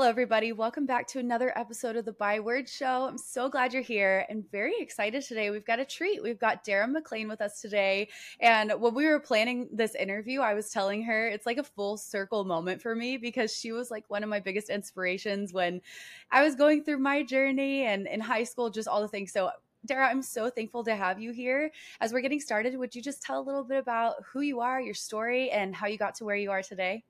Hello, everybody. Welcome back to another episode of the By Words Show. I'm so glad you're here and very excited today. We've got a treat. We've got Dara Maclean with us today. And when we were planning this interview, I was telling her it's like a full circle moment for me because she was like one of my biggest inspirations when I was going through my journey and in high school, just all the things. So, Dara, I'm so thankful to have you here. As we're getting started, would you just tell a little bit about who you are, your story, and how you got to where you are today?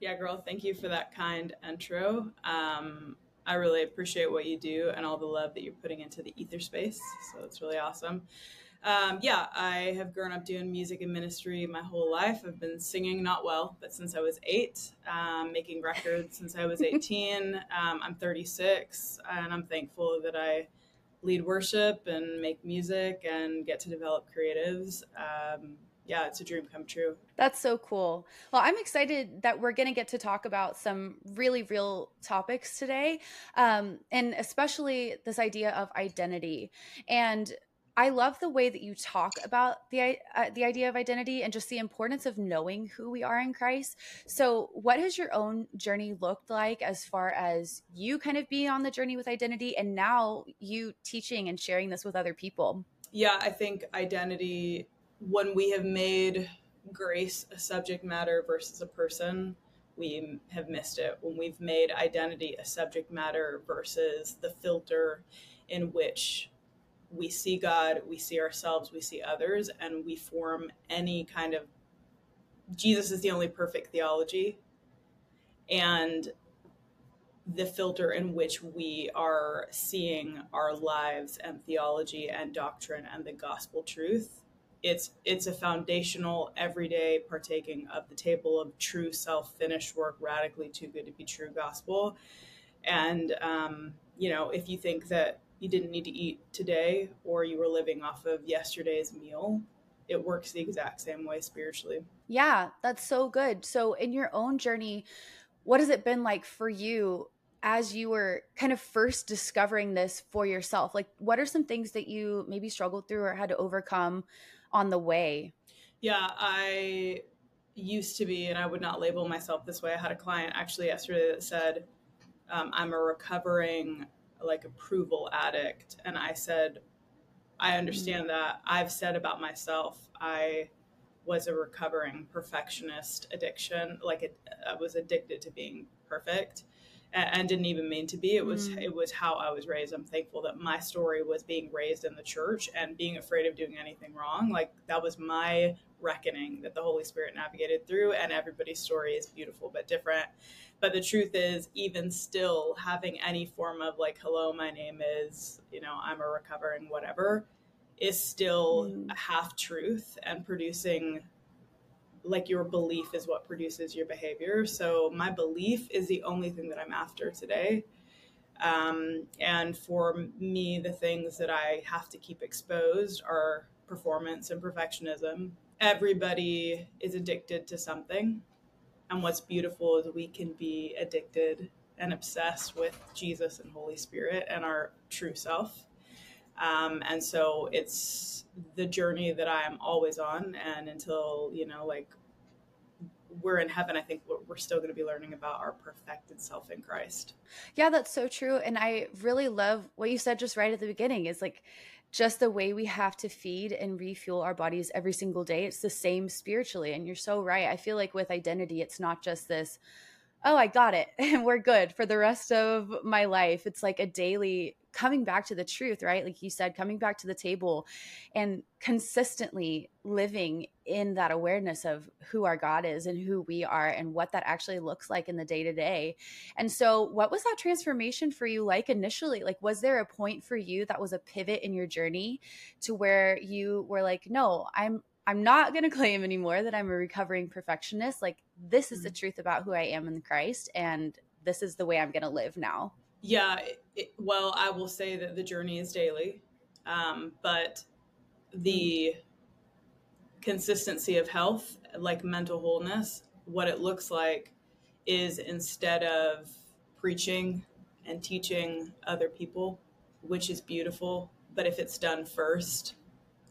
Yeah, girl, thank you for that kind intro. Um, I really appreciate what you do and all the love that you're putting into the ether space. So it's really awesome. Um, yeah, I have grown up doing music and ministry my whole life. I've been singing, not well, but since I was eight, um, making records since I was 18. Um, I'm 36, and I'm thankful that I lead worship and make music and get to develop creatives. Yeah, it's a dream come true. That's so cool. Well, I'm excited that we're going to get to talk about some really real topics today, um, and especially this idea of identity. And I love the way that you talk about the uh, the idea of identity and just the importance of knowing who we are in Christ. So, what has your own journey looked like as far as you kind of being on the journey with identity, and now you teaching and sharing this with other people? Yeah, I think identity when we have made grace a subject matter versus a person, we have missed it. When we've made identity a subject matter versus the filter in which we see God, we see ourselves, we see others, and we form any kind of Jesus is the only perfect theology. And the filter in which we are seeing our lives and theology and doctrine and the gospel truth it's it's a foundational everyday partaking of the table of true self finished work radically too good to be true gospel. And um, you know if you think that you didn't need to eat today or you were living off of yesterday's meal it works the exact same way spiritually. Yeah that's so good. So in your own journey what has it been like for you as you were kind of first discovering this for yourself? Like what are some things that you maybe struggled through or had to overcome on the way? Yeah, I used to be, and I would not label myself this way. I had a client actually yesterday that said, um, I'm a recovering like approval addict. And I said, I understand mm-hmm. that. I've said about myself, I was a recovering perfectionist addiction. Like it, I was addicted to being perfect and, didn't even mean to be. It was mm. it was how I was raised. I'm thankful that my story was being raised in the church and being afraid of doing anything wrong. Like that was my reckoning that the Holy Spirit navigated through, and everybody's story is beautiful but different. But the truth is, even still, having any form of like, hello, my name is, you know, I'm a recovering whatever, is still mm. a half truth and producing like your belief is what produces your behavior. So my belief is the only thing that I'm after today. Um, and for me, the things that I have to keep exposed are performance and perfectionism. Everybody is addicted to something. And what's beautiful is we can be addicted and obsessed with Jesus and Holy Spirit and our true self. Um, and so it's the journey that I am always on. And until, you know, like we're in heaven, I think we're, we're still going to be learning about our perfected self in Christ. Yeah, that's so true. And I really love what you said just right at the beginning is like, just the way we have to feed and refuel our bodies every single day. It's the same spiritually. And you're so right. I feel like with identity, it's not just this, oh, I got it and we're good for the rest of my life. It's like a daily coming back to the truth, right? Like you said, coming back to the table and consistently living in that awareness of who our God is and who we are and what that actually looks like in the day to day. And so, what was that transformation for you like initially? Like, was there a point for you that was a pivot in your journey to where you were like, no, I'm I'm not going to claim anymore that I'm a recovering perfectionist. Like, this is the mm-hmm. truth about who I am in Christ, and this is the way I'm going to live now. Yeah. It, well, I will say that the journey is daily, um, but the consistency of health, like mental wholeness, what it looks like is instead of preaching and teaching other people, which is beautiful, but if it's done first,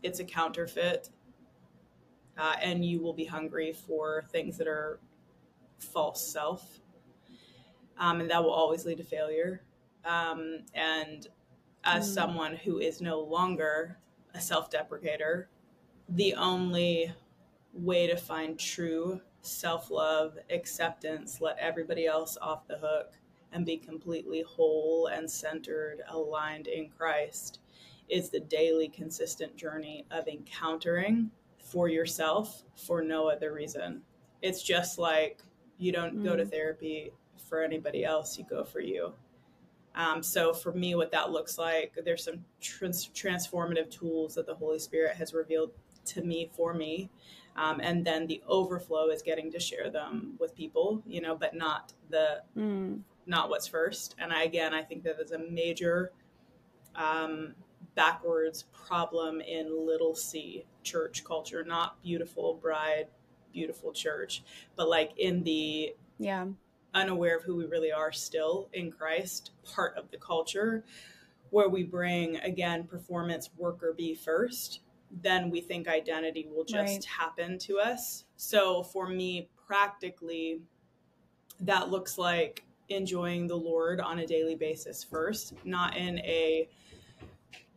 it's a counterfeit uh, and you will be hungry for things that are false self. Um, and that will always lead to failure. Um, and as mm. someone who is no longer a self deprecator, the only way to find true self love, acceptance, let everybody else off the hook, and be completely whole and centered, aligned in Christ is the daily, consistent journey of encountering for yourself for no other reason. It's just like you don't mm. go to mm. therapy for anybody else, you go for you. Um, so for me, what that looks like, there's some trans- transformative tools that the Holy Spirit has revealed to me for me. Um, and then the overflow is getting to share them with people, you know, but not the mm. not what's first. And I, again, I think that is a major um, backwards problem in little c church culture, not beautiful bride, beautiful church, but like in the yeah unaware of who we really are still in Christ, part of the culture where we bring again performance worker be first, then we think identity will just right. happen to us. So for me, practically, that looks like enjoying the Lord on a daily basis first, not in a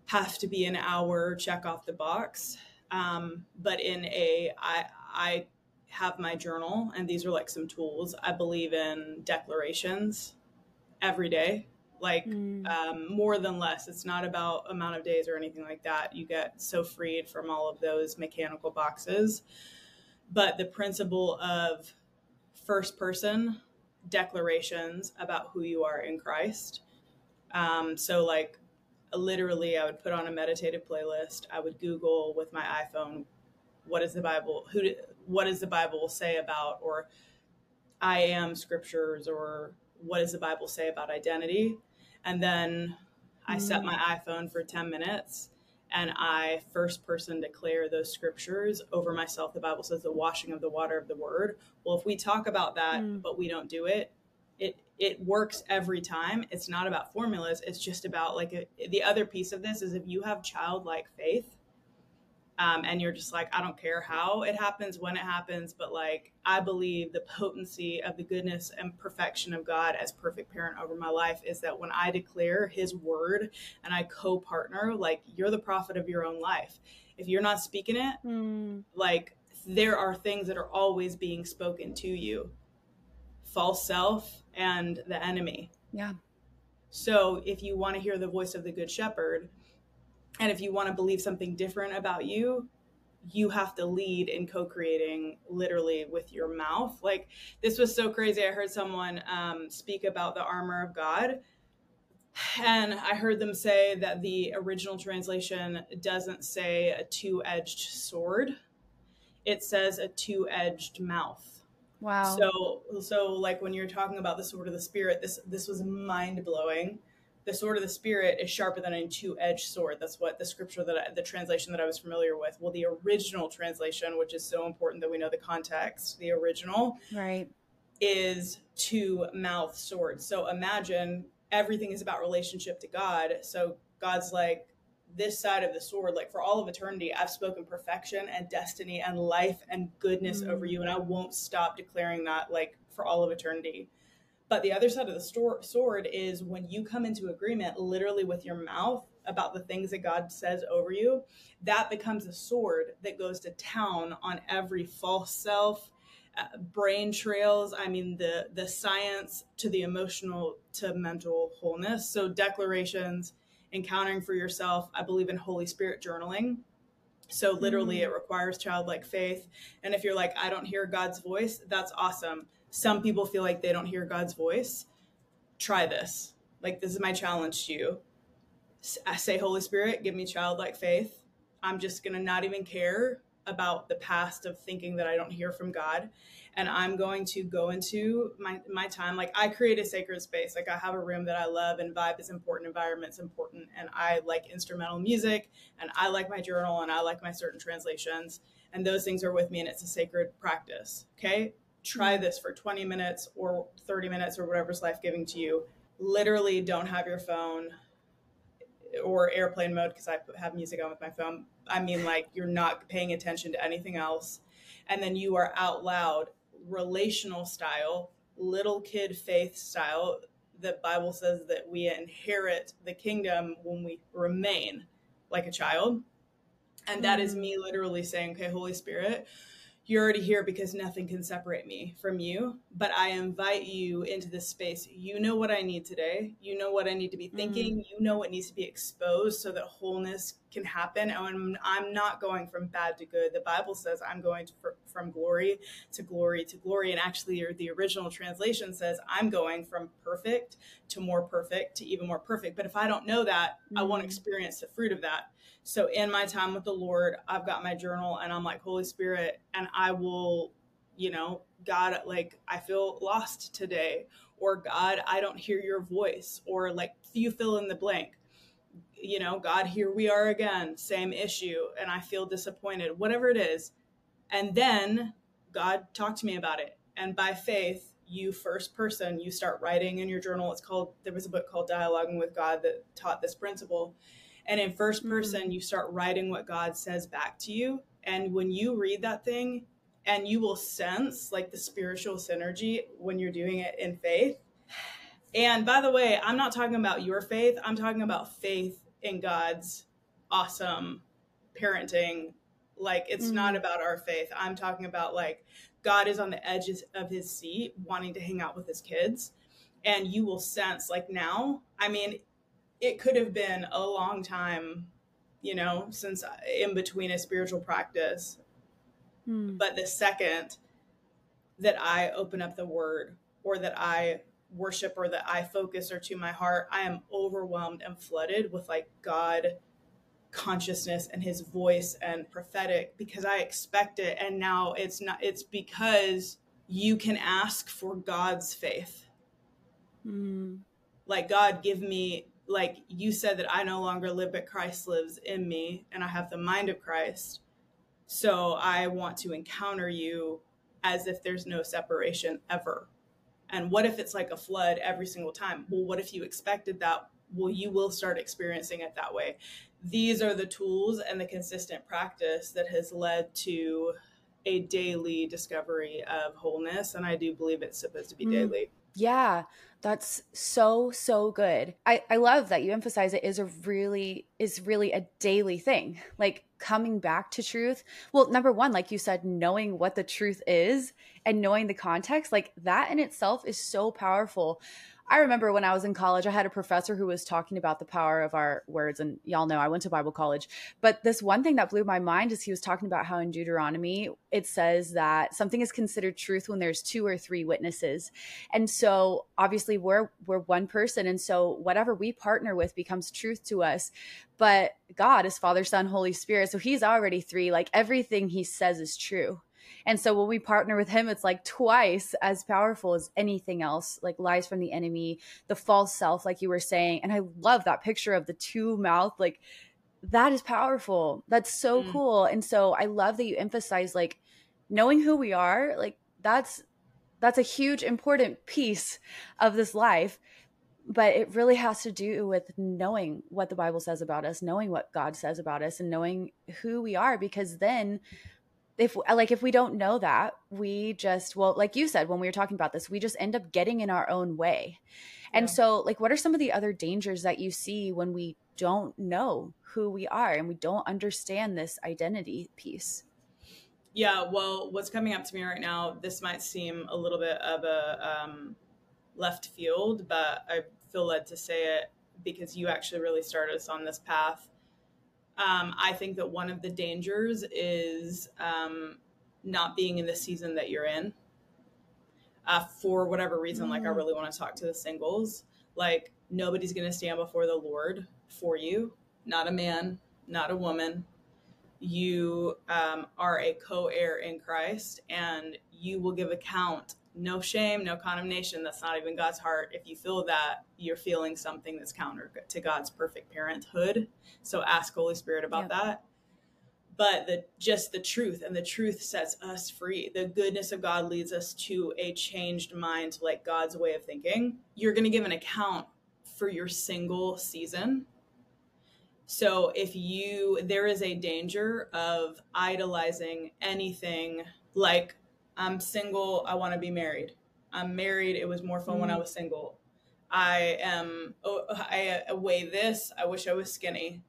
have to be an hour check off the box, um, but in a I I have my journal, and these are like some tools. I believe in declarations every day, like mm. um, more than less. It's not about amount of days or anything like that. You get so freed from all of those mechanical boxes. But the principle of first person declarations about who you are in Christ. Um, so, like, literally, I would put on a meditative playlist. I would Google with my iPhone what is the Bible? Who? What does the Bible say about? Or I am scriptures, or what does the Bible say about identity? And then I mm. set my iPhone for ten minutes, and I first person declare those scriptures over myself. The Bible says the washing of the water of the Word. Well, if we talk about that, mm. but we don't do it, it it works every time. It's not about formulas. It's just about like a, the other piece of this is if you have childlike faith um, and you're just like, I don't care how it happens, when it happens, but like, I believe the potency of the goodness and perfection of God as perfect parent over my life is that when I declare His word and I co partner, like, you're the prophet of your own life. If you're not speaking it, mm. like, there are things that are always being spoken to you false self and the enemy. Yeah. So if you want to hear the voice of the good shepherd, and if you want to believe something different about you, you have to lead in co-creating literally with your mouth. Like this was so crazy. I heard someone um, speak about the armor of God, and I heard them say that the original translation doesn't say a two-edged sword; it says a two-edged mouth. Wow. So, so like when you're talking about the sword of the spirit, this this was mind blowing the sword of the spirit is sharper than a two-edged sword. That's what the scripture that I, the translation that i was familiar with. Well the original translation which is so important that we know the context the original right. is two mouth sword. So imagine everything is about relationship to god. So god's like this side of the sword like for all of eternity i've spoken perfection and destiny and life and goodness mm. over you and i won't stop declaring that like for all of eternity but the other side of the sword is when you come into agreement literally with your mouth about the things that God says over you, that becomes a sword that goes to town on every false self, uh, brain trails. I mean, the the science to the emotional to mental wholeness. So declarations, encountering for yourself. I believe in Holy Spirit journaling. So literally, mm-hmm. it requires childlike faith. And if you're like, I don't hear God's voice, that's awesome some people feel like they don't hear God's voice. Try this. Like, this is my challenge to you. I uh, say, Holy Spirit, give me childlike faith. I'm just going to not even care about the past of thinking that I don't hear from God. And I'm going to go into my, my time. Like, I create a sacred space. Like, I have a room that I love, and vibe is important, environment's important. And I like instrumental music, and I like my journal, and I like my certain translations. And those things are with me, and it's a sacred practice. Okay try this for 20 minutes or 30 minutes or whatever's life giving to you. Literally, don't have your phone or airplane mode because I have music on with my phone. I mean, like, you're not paying attention to anything else. And then you are out loud, relational style, little kid faith style. The Bible says that we inherit the kingdom when we remain like a child. And that is mm. me literally saying, okay, Holy Spirit, you're already here because nothing can separate me from you. But I invite you into this space. You know what I need today. You know what I need to be thinking. Mm-hmm. You know what needs to be exposed so that wholeness can happen. And I'm not going from bad to good. The Bible says I'm going to, from glory to glory to glory. And actually, the original translation says I'm going from perfect to more perfect to even more perfect. But if I don't know that, mm-hmm. I won't mm. experience the fruit of that. So in my time with the Lord, I've got my journal and I'm like, Holy Spirit, and I will, you know, God, like, I feel lost today, or God, I don't hear your voice, or like, you fill in the blank. You know, God, here we are again, same issue, and I feel disappointed, whatever it is. And then God talked to me about it. And by faith, you first person, you start writing in your journal. It's called, there was a book called Dialoguing with God that taught this principle and in first mm-hmm. person, mm-hmm. you start writing what God says back to you. And when you read that thing, and you will sense like the spiritual synergy when you're doing it in faith. And by the way, I'm not talking about your faith, I'm talking about faith in God's awesome parenting. Like, it's mm-hmm. not about our faith. I'm talking about like God is on the edges of his seat, wanting to hang out with his kids. And you will sense, like, now, I mean, it could have been a long time, you know, since in between a spiritual practice. Hmm. But the second that I open up the word or that I worship or that I focus or to my heart, I am overwhelmed and flooded with like God consciousness and his voice and prophetic because I expect it. And now it's not, it's because you can ask for God's faith. Mm. Like, God, give me like you said that I no longer live, but Christ lives in me, and I have the mind of Christ. So I want to encounter you as if there's no separation ever. And what if it's like a flood every single time? Well, what if you expected that? Well, you will start experiencing it that way. These are the tools and the consistent practice that has led to a daily discovery of wholeness. And I do believe it's supposed to be mm. daily. Yeah, that's so so good. I I love that you emphasize it is a really is really a daily thing. Like coming back to truth. Well, number 1, like you said, knowing what the truth is and knowing the context, like that in itself is so powerful. I remember when I was in college, I had a professor who was talking about the power of our words. And y'all know I went to Bible college. But this one thing that blew my mind is he was talking about how in Deuteronomy, it says that something is considered truth when there's two or three witnesses. And so obviously we're we're one person. And so whatever we partner with becomes truth to us. But God is Father, Son, Holy Spirit. So he's already three. Like everything he says is true. And so when we partner with him, it's like twice as powerful as anything else, like lies from the enemy, the false self, like you were saying. And I love that picture of the two mouth, like that is powerful. That's so mm. cool. And so I love that you emphasize like knowing who we are, like that's that's a huge important piece of this life but it really has to do with knowing what the bible says about us knowing what god says about us and knowing who we are because then if like if we don't know that we just well like you said when we were talking about this we just end up getting in our own way. And yeah. so like what are some of the other dangers that you see when we don't know who we are and we don't understand this identity piece? Yeah well what's coming up to me right now this might seem a little bit of a um, left field but i feel led to say it because you actually really started us on this path um, I think that one of the dangers is um, not being in the season that you're in. Uh, for whatever reason, mm. like I mm. really want to talk to the singles. Like nobody's going to stand before the Lord for you, not a man, not a woman. You um, are a co heir in Christ and you will give account no shame, no condemnation. That's not even God's heart. If you feel that, you're feeling something that's counter to God's perfect parenthood. So ask Holy Spirit about yeah. that. But the just the truth, and the truth sets us free. The goodness of God leads us to a changed mind, like God's way of thinking. You're going to give an account for your single season. So if you, there is a danger of idolizing anything like I'm single, I want to be married. I'm married. It was more fun mm. when I mm. was single. I am, oh, I weigh this. I wish I was skinny.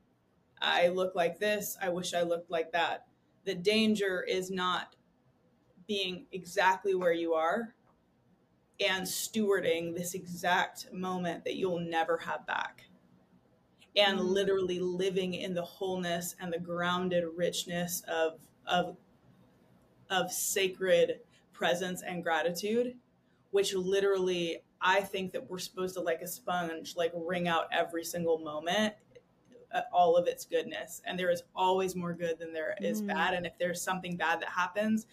I look like this. I wish I looked like that. The danger is not being exactly where you are and stewarding this exact moment that you'll never have back and mm. literally living in the wholeness and the grounded richness of of of sacred presence and gratitude which literally i think that we're supposed to like a sponge like wring out every single moment uh, all of its goodness and there is always more good than there is mm. bad and if there's something bad that happens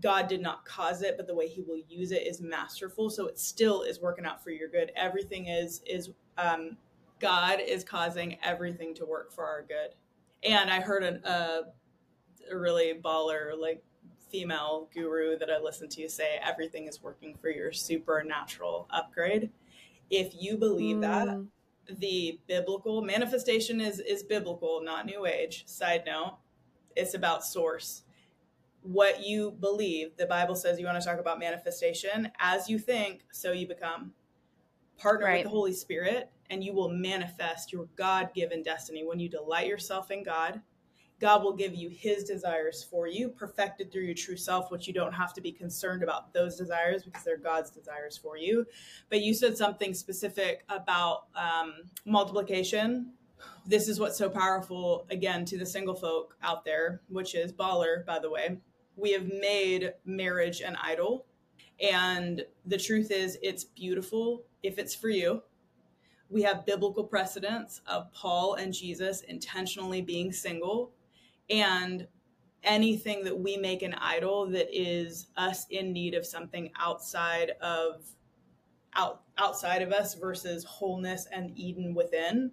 God did not cause it, but the way He will use it is masterful. So it still is working out for your good. Everything is is um, God is causing everything to work for our good. And I heard an, uh, a really baller like female guru that I listen to say everything is working for your supernatural upgrade. If you believe mm. that, the biblical manifestation is is biblical, not new age. Side note, it's about source what you believe. The Bible says you want to talk about manifestation. As you think, so you become. Partner right. with the Holy Spirit, and you will manifest your God given destiny. When you delight yourself in God, God will give you his desires for you, perfected through your true self, which you don't have to be concerned about those desires because they're God's desires for you. But you said something specific about um, multiplication. This is what's so powerful, again, to the single folk out there, which is baller, by the way we have made marriage an idol. And the truth is, it's beautiful if it's for you. We have biblical precedents of Paul and Jesus intentionally being single. And anything that we make an idol that is us in need of something outside of out outside of us versus wholeness and Eden within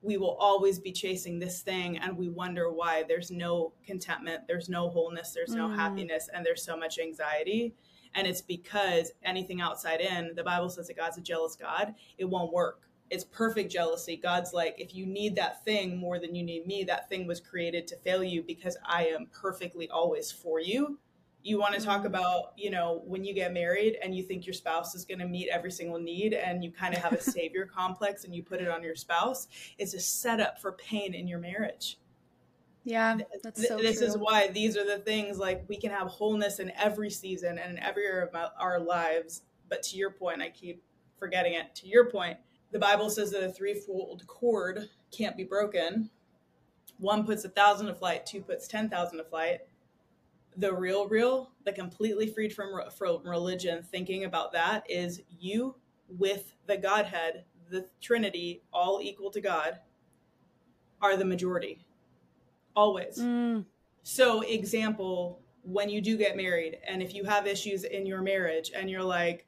we will always be chasing this thing and we wonder why there's no contentment, there's no wholeness, there's no mm. happiness, and there's so much anxiety. And it's because anything outside in, the Bible says that God's a jealous God, it won't work. It's perfect jealousy. God's like, if you need that thing more than you need me, that thing was created to fail you because I am perfectly always for you you want to talk mm-hmm. about you know when you get married and you think your spouse is going to meet every single need and you kind of have a savior complex and you put it on your spouse it's a setup for pain in your marriage yeah that's so this true. is why these are the things like we can have wholeness in every season and in every year of our lives but to your point i keep forgetting it to your point the bible says that a threefold cord can't be broken. One puts a thousand to flight two puts ten thousand to flight. The real real the completely freed from, from religion thinking about that is you with the godhead the trinity all equal to god are the majority. Always. Mm. so example when you do get married and if you have issues in your marriage and you're like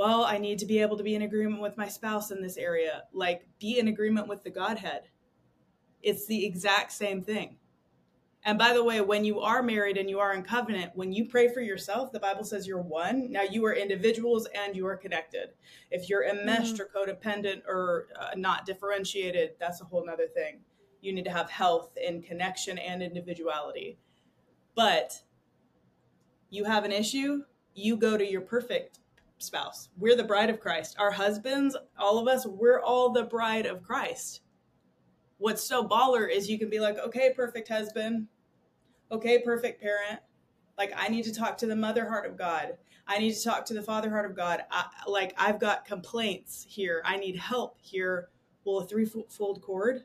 well i need to be able to be in agreement with my spouse in this area like be in agreement with the godhead it's the exact same thing and by the way, when you are married and you are in covenant, when you pray for yourself, the Bible says you're one. Now you are individuals and you are connected. If you're enmeshed mm-hmm. or codependent or uh, not differentiated, that's a whole nother thing. You need to have health in connection and individuality. But you have an issue, you go to your perfect spouse. We're the bride of Christ. Our husbands, all of us, we're all the bride of Christ what's so baller is you can be like, okay, perfect husband, okay, perfect parent. Like, I need to talk to the mother heart of God. I need to talk to the father heart of God. I, like, I've got complaints here. I need help here. Well, a threefold cord,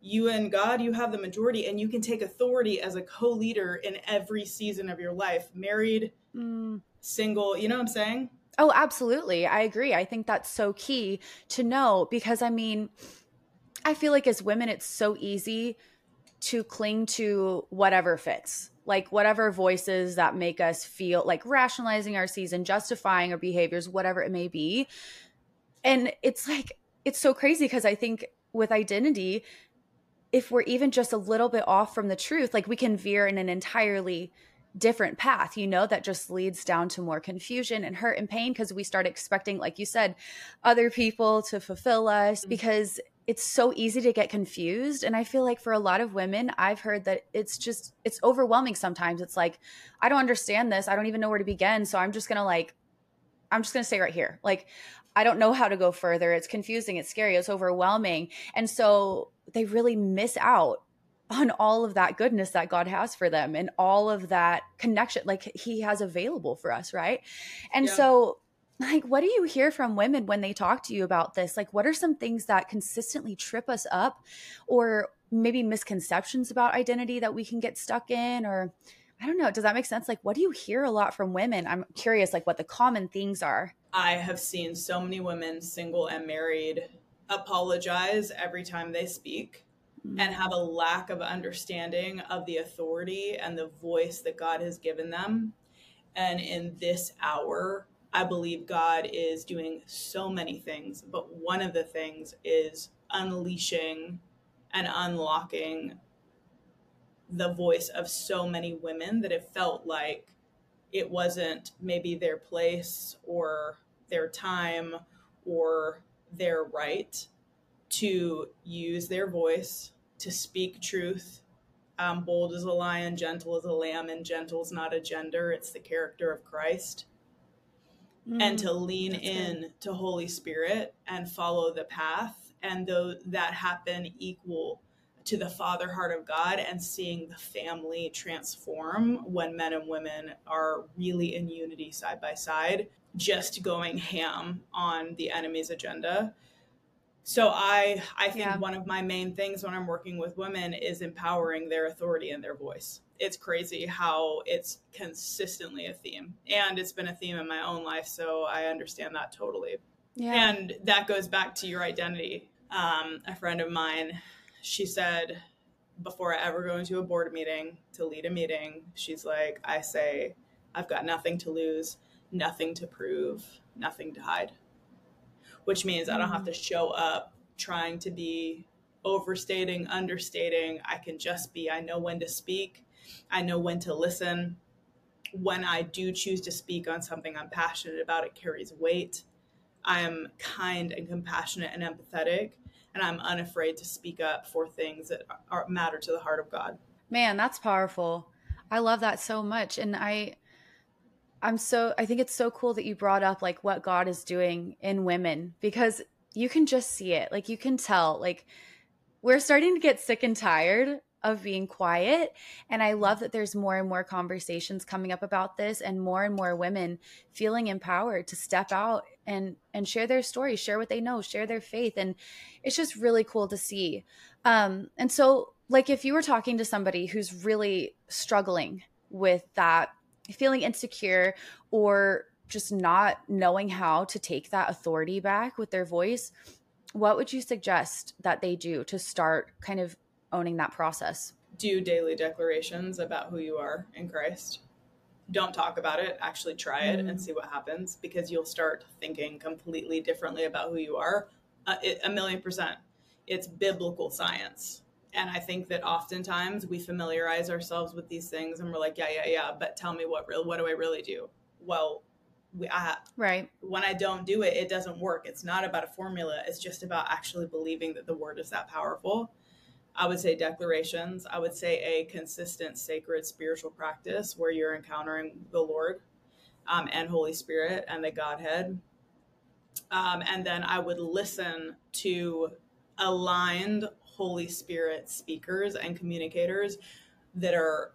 you and God, you have the majority, and you can take authority as a co leader in every season of your life married, mm. single. You know what I'm saying? Oh, absolutely. I agree. I think that's so key to know because, I mean, I feel like as women, it's so easy to cling to whatever fits, like whatever voices that make us feel like rationalizing our season, justifying our behaviors, whatever it may be. And it's like, it's so crazy because I think with identity, if we're even just a little bit off from the truth, like we can veer in an entirely different path, you know, that just leads down to more confusion and hurt and pain because we start expecting, like you said, other people to fulfill us mm-hmm. because it's so easy to get confused and i feel like for a lot of women i've heard that it's just it's overwhelming sometimes it's like i don't understand this i don't even know where to begin so i'm just going to like I'm just going to stay right here, like, I don't know how to go further. It's confusing. It's scary. It's overwhelming. And so they really miss out on all of that goodness that God has for them and all of that connection, like He has available for us, right? And yeah. so, like, what do you hear from women when they talk to you about this? Like, what are some things that consistently trip us up or maybe misconceptions about identity that we can get stuck in? Or, I don't know. Does that make sense? Like, what do you hear a lot from women? I'm curious, like, what the common things are. I have seen so many women, single and married, apologize every time they speak mm-hmm. and have a lack of understanding of the authority and the voice that God has given them. And in this hour, I believe God is doing so many things, but one of the things is unleashing and unlocking the voice of so many women that it felt like it wasn't maybe their place or their time or their right to use their voice to speak truth. Um, bold as a lion, gentle as a lamb, and gentle is not a gender, it's the character of Christ. Mm, and to lean in good. to Holy Spirit and follow the path, and though that happen equal to the father heart of God and seeing the family transform when men and women are really in unity side by side, just going ham on the enemy's agenda. So I I think yeah. one of my main things when I'm working with women is empowering their authority and their voice. It's crazy how it's consistently a theme. And it's been a theme in my own life, so I understand that totally. Yeah. And that goes back to your identity. Um, a friend of mine she said before I ever go into a board meeting to lead a meeting, she's like, I say, I've got nothing to lose, nothing to prove, nothing to hide. Which means I don't have to mm. show up trying to be overstating, understating. I can just be, I know when to speak, I know when to listen. When I do choose to speak on something I'm passionate about, it carries weight. I am kind and compassionate and empathetic and I'm unafraid to speak up for things that are, matter to the heart of God. Man, that's powerful. I love that so much. And I, I'm so, I think it's so cool that you brought up like what God is doing in women because you can just see it. Like you can tell, like we're starting to get sick and tired of being quiet. And I love that there's more and more conversations coming up about this and more and more women feeling empowered to step out and and share their story, share what they know, share their faith. And it's just really cool to see. Um, and so like if you were talking to somebody who's really struggling with that, feeling insecure or just not knowing how to take that authority back with their voice, what would you suggest that they do to start kind of owning that process. Do daily declarations about who you are in Christ. Don't talk about it, actually try it mm. and see what happens because you'll start thinking completely differently about who you are. Uh, it, a million percent. It's biblical science. And I think that oftentimes we familiarize ourselves with these things and we're like, yeah, yeah, yeah, but tell me what real what do I really do? Well, we, I, right. When I don't do it, it doesn't work. It's not about a formula. It's just about actually believing that the word is that powerful I would say declarations. I would say a consistent sacred spiritual practice where you're encountering the Lord um, and Holy Spirit and the Godhead. Um, and then I would listen to aligned Holy Spirit speakers and communicators that are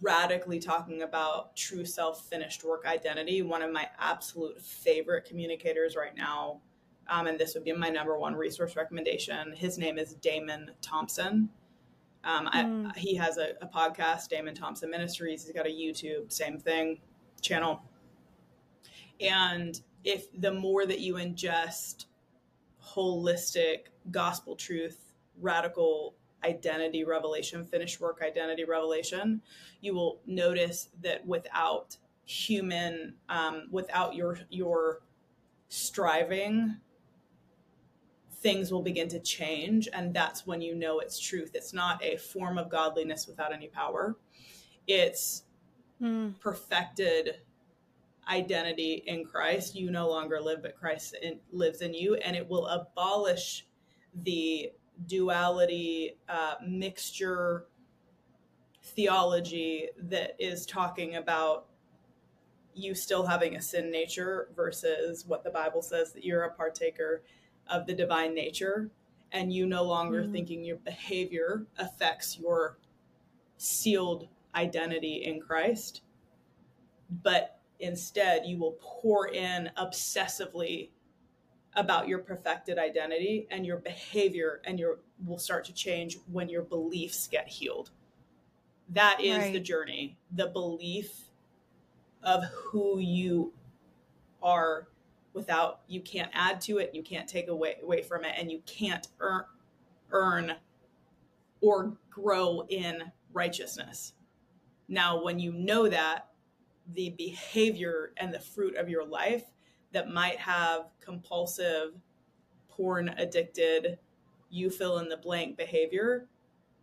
radically talking about true self finished work identity. One of my absolute favorite communicators right now um, and this would be my number one resource recommendation. His name is Damon Thompson. Um, mm. I, he has a, a, podcast, Damon Thompson Ministries. He's got a YouTube, same thing, channel. And if the more that you ingest holistic gospel truth, radical identity revelation, finished work identity revelation, you will notice that without human, um, without your your striving things will begin to change. And that's when you know it's truth. It's not a form of godliness without any power, it's mm. perfected identity in Christ. You no longer live, but Christ in, lives in you, and it will abolish the duality uh, mixture theology that is talking about you still having a sin nature versus what the Bible says that you're a partaker of the divine nature and you no longer mm-hmm. thinking your behavior affects your sealed identity in Christ, but instead you will pour in obsessively about your perfected identity and your behavior and your will start to change when your beliefs get healed. That is right. the journey. The belief of who you are without you can't add to it, you can't take away away from it and you can't earn earn or grow in righteousness. Now, when you know that, the behavior and the fruit of your life that might have compulsive, porn addicted, you fill in the blank behavior,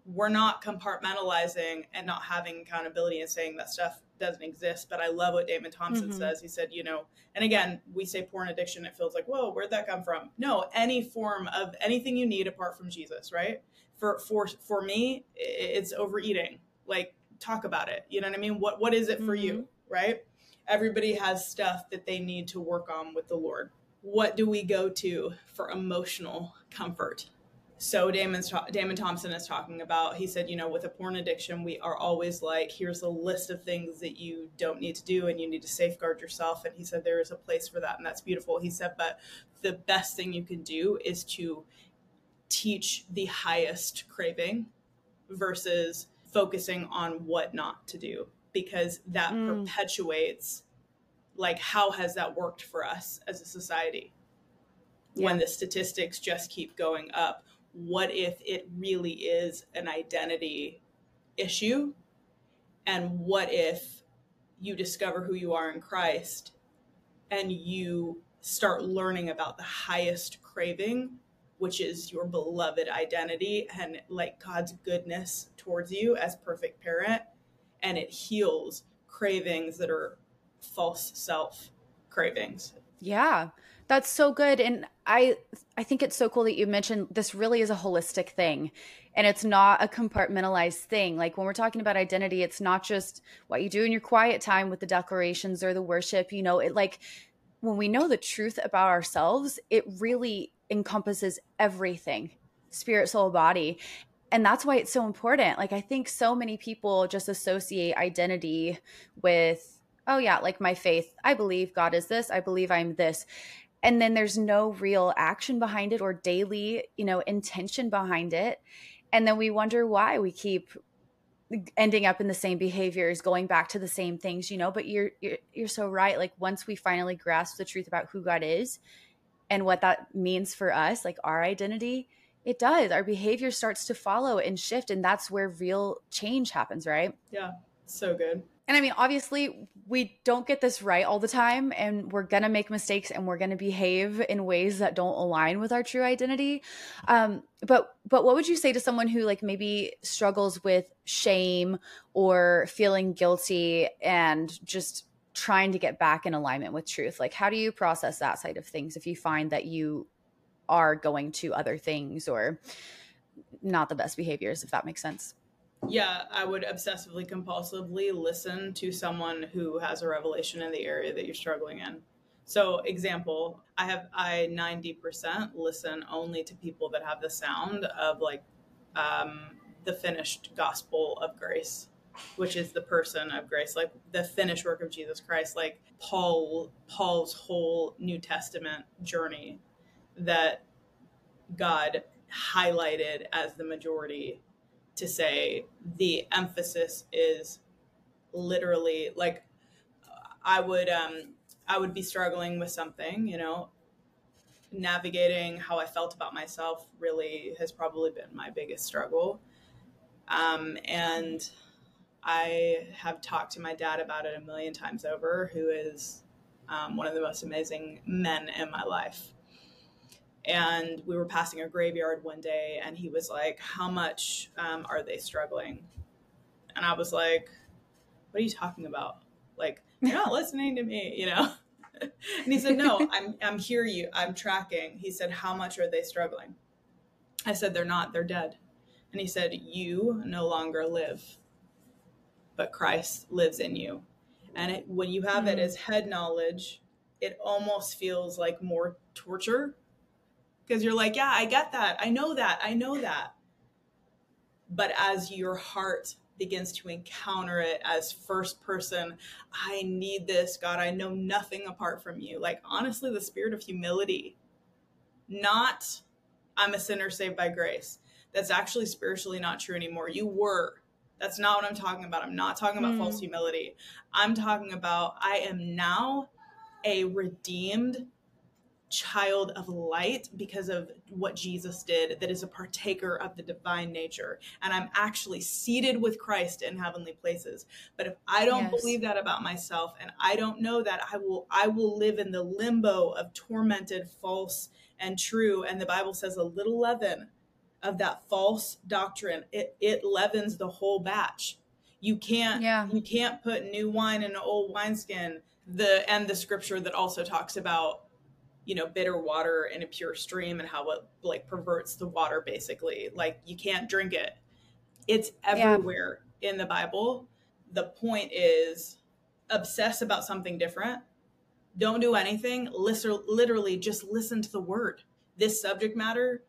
we're not compartmentalizing and not having accountability and saying that stuff doesn't exist. But I love what Damon Thompson mm-hmm. says. He said, you know, and again, we say porn addiction, it feels like, whoa, where'd that come from? No, any form of anything you need apart from Jesus, right? For for for me, it's overeating. Like talk about it. You know what I mean? What what is it for mm-hmm. you, right? Everybody has stuff that they need to work on with the Lord. What do we go to for emotional comfort? So Damon's, Damon Thompson is talking about. He said, you know, with a porn addiction, we are always like, here's a list of things that you don't need to do, and you need to safeguard yourself. And he said there is a place for that, and that's beautiful. He said, but the best thing you can do is to teach the highest craving versus focusing on what not to do because that mm. perpetuates like how has that worked for us as a society yeah. when the statistics just keep going up what if it really is an identity issue and what if you discover who you are in Christ and you start learning about the highest craving which is your beloved identity and like God's goodness towards you as perfect parent and it heals cravings that are false self cravings. Yeah. That's so good and I I think it's so cool that you mentioned this really is a holistic thing and it's not a compartmentalized thing. Like when we're talking about identity, it's not just what you do in your quiet time with the declarations or the worship, you know, it like when we know the truth about ourselves, it really encompasses everything spirit, soul, body and that's why it's so important. Like i think so many people just associate identity with oh yeah like my faith. I believe god is this. I believe i'm this. And then there's no real action behind it or daily you know intention behind it. And then we wonder why we keep ending up in the same behaviors going back to the same things you know? But you're, you're you're so right. Like once we finally grasp the truth about who god is and what that means for us like our identity it does. Our behavior starts to follow and shift, and that's where real change happens, right? Yeah, so good. And I mean, obviously, we don't get this right all the time, and we're gonna make mistakes, and we're gonna behave in ways that don't align with our true identity. Um, but but what would you say to someone who like maybe struggles with shame or feeling guilty and just trying to get back in alignment with truth? Like, how do you process that side of things if you find that you are going to other things or not the best behaviors, if that makes sense. Yeah, I would obsessively compulsively listen to someone who has a revelation in the area that you're struggling in. So, example, I have I 90% listen only to people that have the sound of like um, the finished gospel of grace, which is the person of grace, like the finished work of Jesus Christ, like Paul Paul's whole New Testament journey that God highlighted as the majority to say the emphasis is literally like I would um I would be struggling with something, you know, navigating how I felt about myself really has probably been my biggest struggle. Um, and I have talked to my dad about it a million times over, who is um, one of the most amazing men in my life and we were passing a graveyard one day and he was like how much um, are they struggling? And i was like what are you talking about? Like you're not listening to me you know? And he said no i'm i'm here you. I'm tracking. He said how much are they struggling? I said they're not. They're dead. And he said you no longer live but christ lives in you. And it, when you have mm. it as head knowledge, it almost feels like more torture because you're like, yeah, I get that. I know that. I know that. But as your heart begins to encounter it as first person, I need this, God. I know nothing apart from you. Like, honestly, the spirit of humility, not I'm a sinner saved by grace. That's actually spiritually not true anymore. You were. That's not what I'm talking about. I'm not talking about mm. false humility. I'm talking about I am now a redeemed child of light because of what Jesus did, that is a partaker of the divine nature. And I'm actually seated with Christ in heavenly places. But if I don't yes. believe that about myself and I don't know that, I will I will live in the limbo of tormented, false, and true. And the Bible says a little leaven of that false doctrine, it, it leavens the whole batch. You can't yeah. you can't put new wine in an old wineskin. The and the scripture that also talks about you know bitter water in a pure stream and how it like perverts the water basically. Like you can't drink it. It's everywhere yeah. in the bible. The point is obsess about something different. Don't do anything. Listen literally just listen to the word. This subject matter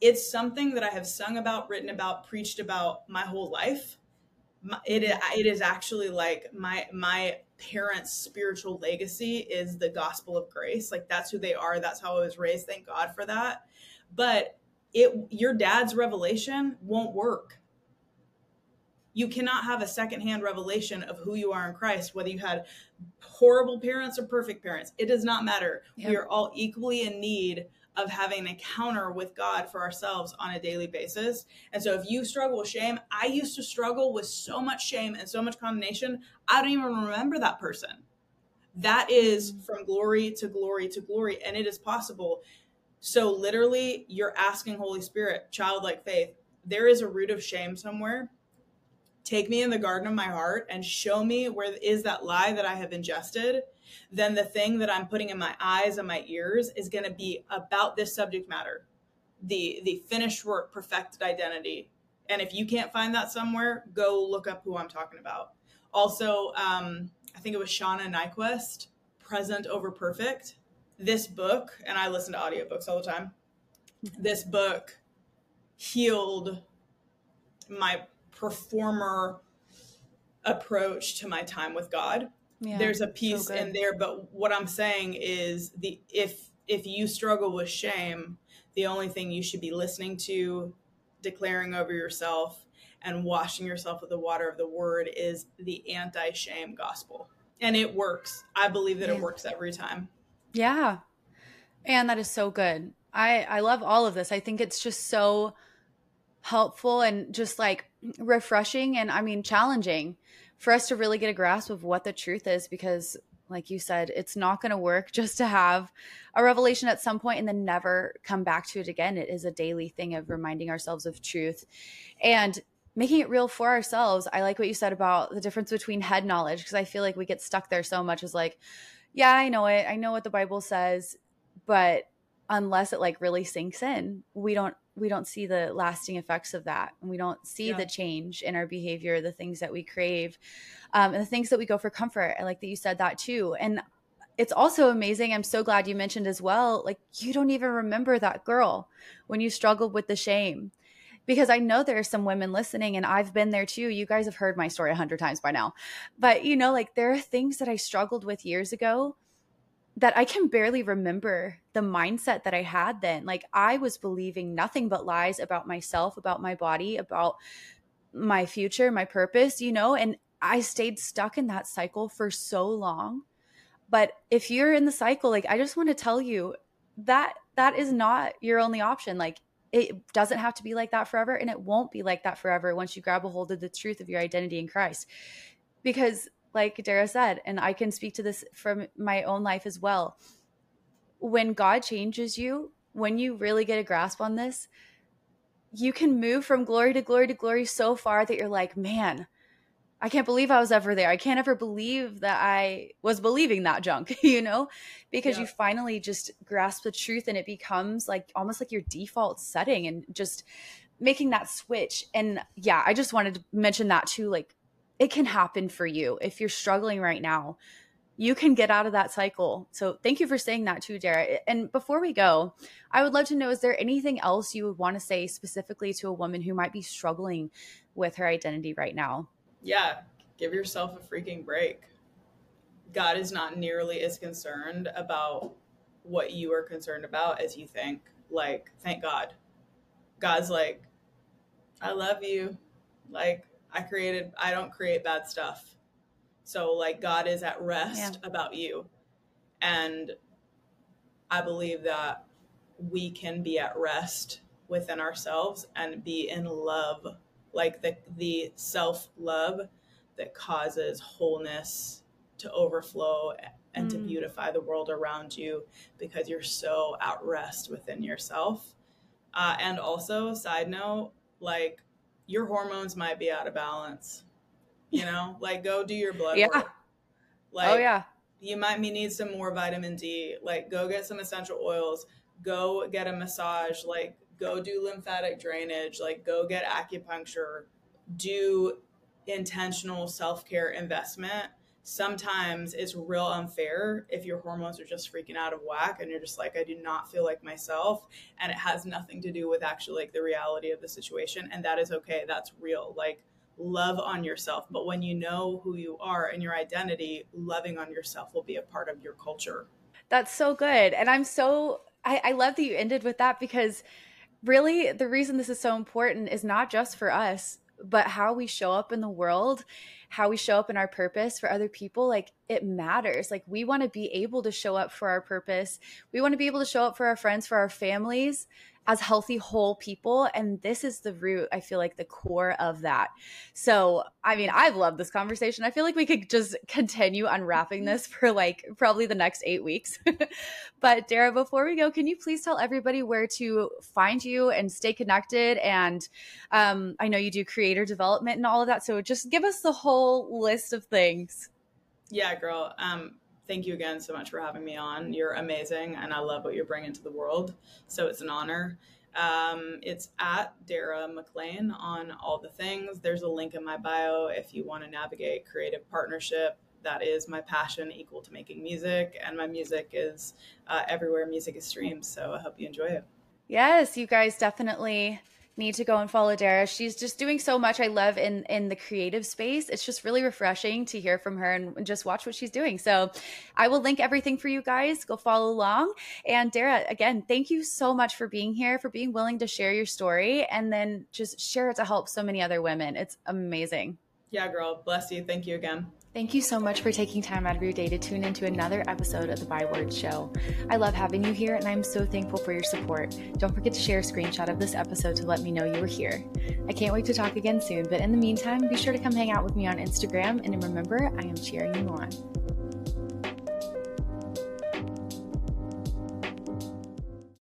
it's something that i have sung about written about preached about my whole life. It, it is actually like my my parents' spiritual legacy is the gospel of grace. Like that's who they are. That's how I was raised. Thank God for that. But it your dad's revelation won't work. You cannot have a secondhand revelation of who you are in Christ, whether you had horrible parents or perfect parents. It does not matter. Yep. We are all equally in need of having an encounter with God for ourselves on a daily basis. And so if you struggle with shame, I used to struggle with so much shame and so much condemnation, I don't even remember that person. That is mm. from glory to glory to glory, and it is possible. So literally, you're asking Holy Spirit, childlike faith, there is a root of shame somewhere. Take me in the garden of my heart and show me where is that lie that I have ingested then the thing that I'm putting in my eyes and my ears is going to be about this subject matter, the the finished work, perfected identity. And if you can't find that somewhere, go look up who I'm talking about. Also, um, I think it was Shauna Niequist, Present Over Perfect. This book, and I listen to audiobooks all the time. This book healed my performer approach to my time with God yeah, there's a piece so in there but what i'm saying is the if if you struggle with shame the only thing you should be listening to declaring over yourself and washing yourself with the water of the word is the anti-shame gospel. And it works. I believe that yeah. it works every time. Yeah. And that is so good. I i love all of this. I think it's just so helpful and just like refreshing and i mean challenging for us to really get a grasp of what the truth is because like you said it's not going to work just to have a revelation at some point and then never come back to it again. It is a daily thing of reminding ourselves of truth and making it real for ourselves. I like what you said about the difference between head knowledge because i feel like we get stuck there so much. As like yeah i know it. I know what the bible says but unless it like really sinks in we don't we don't see the lasting effects of that and we don't see yeah. the change in our behavior the things that we crave um, and the things that we go for comfort i like that you said that too and it's also amazing i'm so glad you mentioned as well like you don't even remember that girl when you struggled with the shame because i know there are some women listening and i've been there too you guys have heard my story a hundred times by now but you know like there are things that i struggled with years ago that I can barely remember the mindset that I had then. Like I was believing nothing but lies about myself, about my body, about my future, my purpose, you know, and I stayed stuck in that cycle for so long. But if you're in the cycle, like I just want to tell you that that is not your only option. Like it doesn't have to be like that forever and it won't be like that forever once you grab a hold of the truth of your identity in Christ. Because like Dara said, and I can speak to this from my own life as well. When God changes you, when you really get a grasp on this, you can move from glory to glory to glory so far that you're like, man, I can't believe I was ever there. I can't ever believe that I was believing that junk, you know, because yeah. you finally just grasp the truth and it becomes like almost like your default setting and just making that switch. And yeah, I just wanted to mention that too. Like, it can happen for you if you're struggling right now you can get out of that cycle. So thank you for saying that too, Dara. And before we go, I would love to know is there anything else you would want to say specifically to a woman who might be struggling with her identity right now? Yeah, give yourself a freaking break. God is not nearly as concerned about what you are concerned about as you think. Like, thank God. God's like, I love you. Like, I created, I don't create bad stuff so like God is at rest yeah. about you. And I believe that we can be at rest within ourselves and be in love, like the the self-love that causes wholeness to overflow and mm. to beautify the world around you because you're so at rest within yourself. Uh, and also, side note, like your hormones might be out of balance you know, like go do your blood yeah. work. Oh, like, oh yeah. You might need some more vitamin D. Like go get some essential oils. Go get a massage. Like go do lymphatic drainage. Like go get acupuncture. Do intentional self care investment. Sometimes it's real unfair if your hormones are just freaking out of whack and you're just like, I do not feel like myself. And it has nothing to do with actually like the reality of the situation. And that is okay. That's real. Like, love on yourself. But when you know who you are and your identity, loving on yourself will be a part of your culture. That's so good. And I'm so, I, I love that you ended with that because really the reason this is so important is not just for us, but how we show up in the world how we show up in our purpose for other people like it matters. Like we want to be able to show up for our purpose. We want to be able to show up for our friends for our families as healthy whole people and this is the root i feel like the core of that. So i mean i've loved this conversation. I feel like we could just continue unwrapping this for like probably the next eight weeks. But dara before we go can you please tell everybody where to find you and stay connected? And um, i know you do creator development and all of that so just give us the whole list of things. Yeah girl. Um thank you again so much for having me on. You're amazing, and I love what you're bringing to the world. So it's an honor. Um, it's at Dara Maclean on all the things. There's a link in my bio if you want to navigate creative partnership. That is my passion, equal to making music, and my music is uh, everywhere music is streamed. So I hope you enjoy it. Yes, you guys definitely need to go and follow Dara. She's just doing so much I love in in the creative space. It's just really refreshing to hear from her and just watch what she's doing. So I will link everything for you guys. Go follow along. And Dara, again, thank you so much for being here, for being willing to share your story and then just share it to help so many other women. It's amazing. Yeah, girl. Bless you. Thank you again. Thank you so much for taking time out of your day to tune into another episode of the By Words Show. I love having you here and I'm so thankful for your support. Don't forget to share a screenshot of this episode to let me know you were here. I can't wait to talk again soon, but in the meantime, be sure to come hang out with me on Instagram and remember, I am cheering you on.